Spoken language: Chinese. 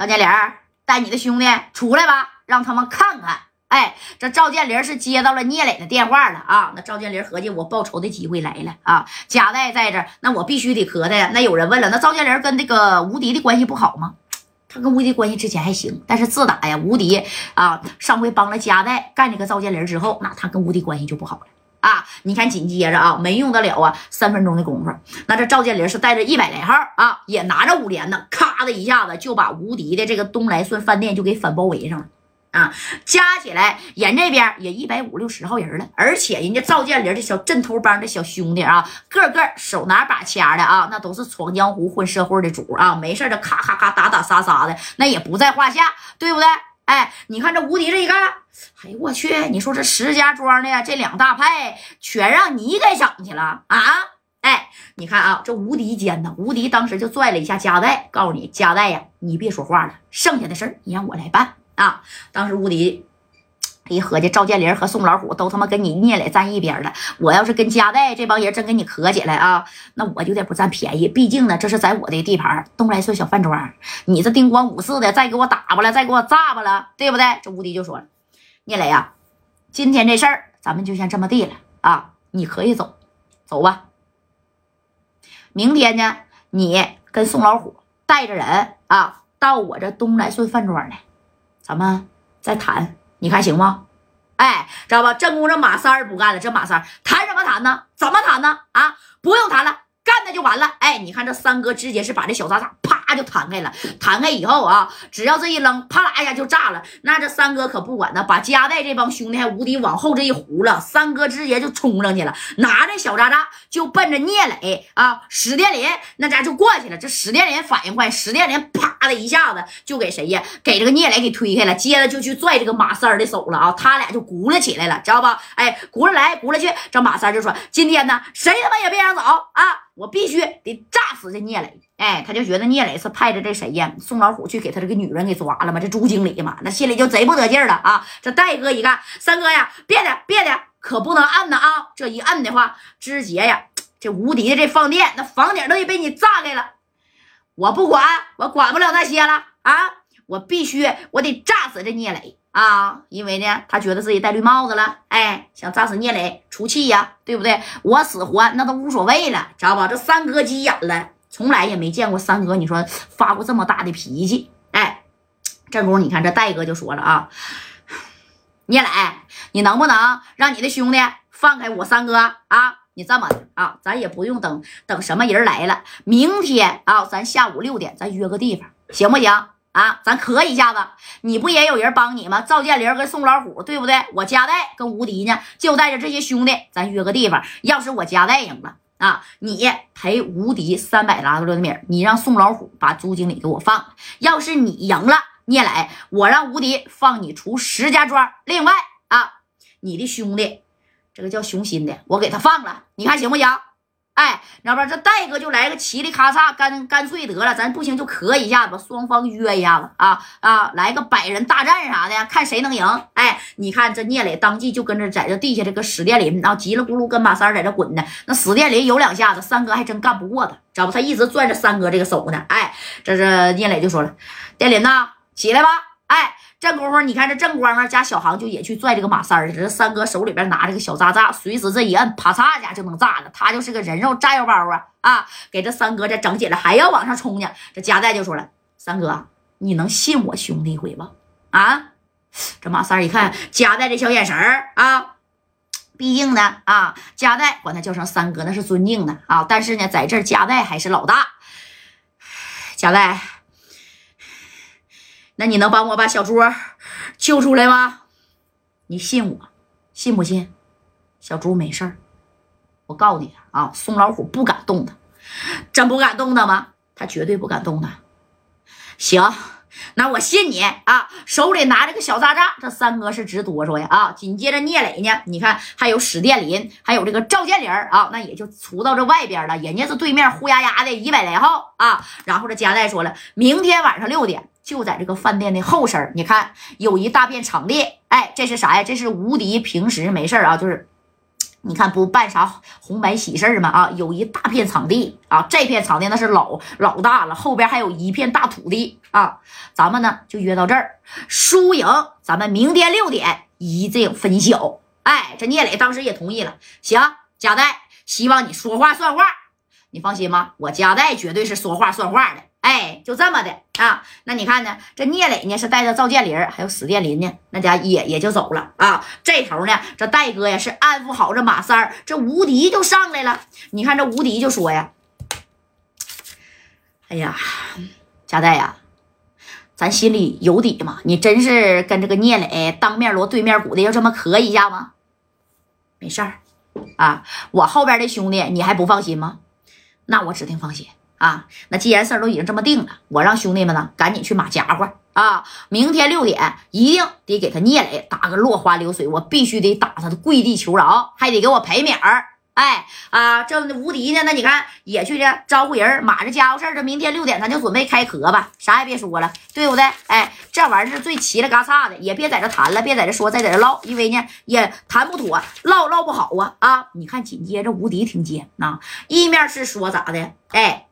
赵建林，带你的兄弟出来吧，让他们看看。哎，这赵建林是接到了聂磊的电话了啊！那赵建林合计，我报仇的机会来了啊！贾代在这，那我必须得磕他呀。那有人问了，那赵建林跟这个吴迪的关系不好吗？他跟吴迪关系之前还行，但是自打呀吴迪啊上回帮了贾代干这个赵建林之后，那他跟吴迪关系就不好了啊！你看紧接着啊，没用得了啊，三分钟的功夫，那这赵建林是带着一百来号啊，也拿着五连呢，咔的一下子就把无敌的这个东来顺饭店就给反包围上了。啊，加起来人这边也一百五六十号人了，而且人家赵建林的小镇头帮的小兄弟啊，个个手拿把掐的啊，那都是闯江湖混社会的主啊，没事的咔咔咔打打杀杀的，那也不在话下，对不对？哎，你看这无敌这一干，哎呦我去，你说这石家庄的这两大派全让你给整去了啊？哎，你看啊，这无敌奸呢，无敌当时就拽了一下加代，告诉你加代呀，你别说话了，剩下的事儿你让我来办。啊！当时无敌一合计，赵建林和宋老虎都他妈跟你聂磊站一边了。我要是跟加代这帮人真跟你磕起来啊，那我就得不占便宜。毕竟呢，这是在我的地盘，东来顺小饭庄。你这叮咣五四的，再给我打吧了，再给我炸吧了，对不对？这吴迪就说了：“聂磊啊，今天这事儿咱们就先这么地了啊，你可以走，走吧。明天呢，你跟宋老虎带着人啊，到我这东来顺饭庄来。”咱们再谈，你看行吗？哎，知道吧？正宫这马三儿不干了，这马三儿谈什么谈呢？怎么谈呢？啊，不用谈了，干他就完了。哎，你看这三哥直接是把这小渣渣啪。就弹开了，弹开以后啊，只要这一扔，啪啦一下就炸了。那这三哥可不管呢，把加代这帮兄弟还无敌往后这一糊了，三哥直接就冲上去了，拿着小渣渣就奔着聂磊啊史殿林那家就过去了。这史殿林反应快，史殿林啪的一下子就给谁呀？给这个聂磊给推开了，接着就去拽这个马三的手了啊！他俩就鼓了起来了，知道吧？哎，鼓了来，鼓了去。这马三就说：“今天呢，谁他妈也别想走啊！我必须得炸死这聂磊。”哎，他就觉得聂磊是派着这谁呀，宋老虎去给他这个女人给抓了吗？这朱经理嘛，那心里就贼不得劲了啊！这戴哥一看，三哥呀，别的别的可不能按呢啊！这一按的话，直接呀，这无敌的这放电，那房顶都得被你炸开了。我不管，我管不了那些了啊！我必须，我得炸死这聂磊啊！因为呢，他觉得自己戴绿帽子了，哎，想炸死聂磊出气呀，对不对？我死活那都无所谓了，知道吧？这三哥急眼了。从来也没见过三哥，你说发过这么大的脾气？哎，这功夫你看这戴哥就说了啊，聂磊，你能不能让你的兄弟放开我三哥啊？你这么的啊，咱也不用等等什么人来了，明天啊，咱下午六点咱约个地方，行不行啊？咱磕一下子，你不也有人帮你吗？赵建林跟宋老虎，对不对？我加代跟吴迪呢，就带着这些兄弟，咱约个地方。要是我加代赢了。啊！你赔无敌三百拉多的米，你让宋老虎把朱经理给我放。要是你赢了，聂磊，我让无敌放你出石家庄。另外啊，你的兄弟，这个叫熊心的，我给他放了，你看行不行？哎，知道吧？这戴哥就来个嘁哩咔嚓，干干脆得了，咱不行就磕一下子，双方约一下子啊啊，来个百人大战啥的，看谁能赢。哎，你看这聂磊当即就跟着在这地下这个史殿林啊，叽里咕噜跟马三在这滚呢。那史殿林有两下子，三哥还真干不过他，知道不？他一直攥着三哥这个手呢。哎，这是聂磊就说了：“殿林呐，起来吧。”哎。这功夫，你看这正光啊加小航就也去拽这个马三儿这三哥手里边拿着个小炸炸，随时这一摁，啪嚓家就能炸了。他就是个人肉炸药包啊！啊，给这三哥这整起来，还要往上冲呢。这加代就说了：“三哥，你能信我兄弟一回吧？”啊，这马三儿一看加代这小眼神儿啊，毕竟呢啊，加代管他叫声三哥那是尊敬的啊。但是呢，在这加代还是老大。加代。那你能帮我把小猪救出来吗？你信我，信不信？小猪没事儿，我告诉你啊，宋老虎不敢动他，真不敢动他吗？他绝对不敢动他。行。那我信你啊！手里拿着个小炸炸，这三哥是直哆嗦呀啊！紧接着聂磊呢，你看还有史殿林，还有这个赵建林啊，那也就出到这外边了。人家是对面呼呀呀的一百来号啊。然后这加代说了，明天晚上六点就在这个饭店的后身你看有一大片场地，哎，这是啥呀？这是无敌平时没事啊，就是你看不办啥红白喜事吗？啊，有一大片场地啊，这片场地那是老老大了，后边还有一片大土地啊。咱们呢就约到这儿，输赢咱们明天六点一定分晓。哎，这聂磊当时也同意了。行，贾代，希望你说话算话。你放心吧，我贾代绝对是说话算话的。哎，就这么的啊？那你看呢？这聂磊呢是带着赵建林还有史殿林呢，那家也也就走了啊。这头呢，这戴哥呀是安抚好这马三儿，这无敌就上来了。你看这无敌就说呀：“哎呀，贾代呀，咱心里有底嘛。你真是跟这个聂磊当面锣对面鼓的，要这么磕一下吗？没事儿啊，我后边的兄弟你还不放心吗？那我指定放心。”啊，那既然事儿都已经这么定了，我让兄弟们呢赶紧去码家伙啊！明天六点一定得给他聂磊打个落花流水，我必须得打他的跪地求饶，还得给我赔米儿。哎啊，这无敌呢？那你看也去这招呼人，码着家伙事儿。这明天六点咱就准备开壳吧，啥也别说了，对不对？哎，这玩意儿是最齐了嘎嚓的，也别在这谈了，别在这说，再在这唠，因为呢也谈不妥，唠唠不好啊啊！你看紧接着无敌挺尖啊，一面是说咋的？哎。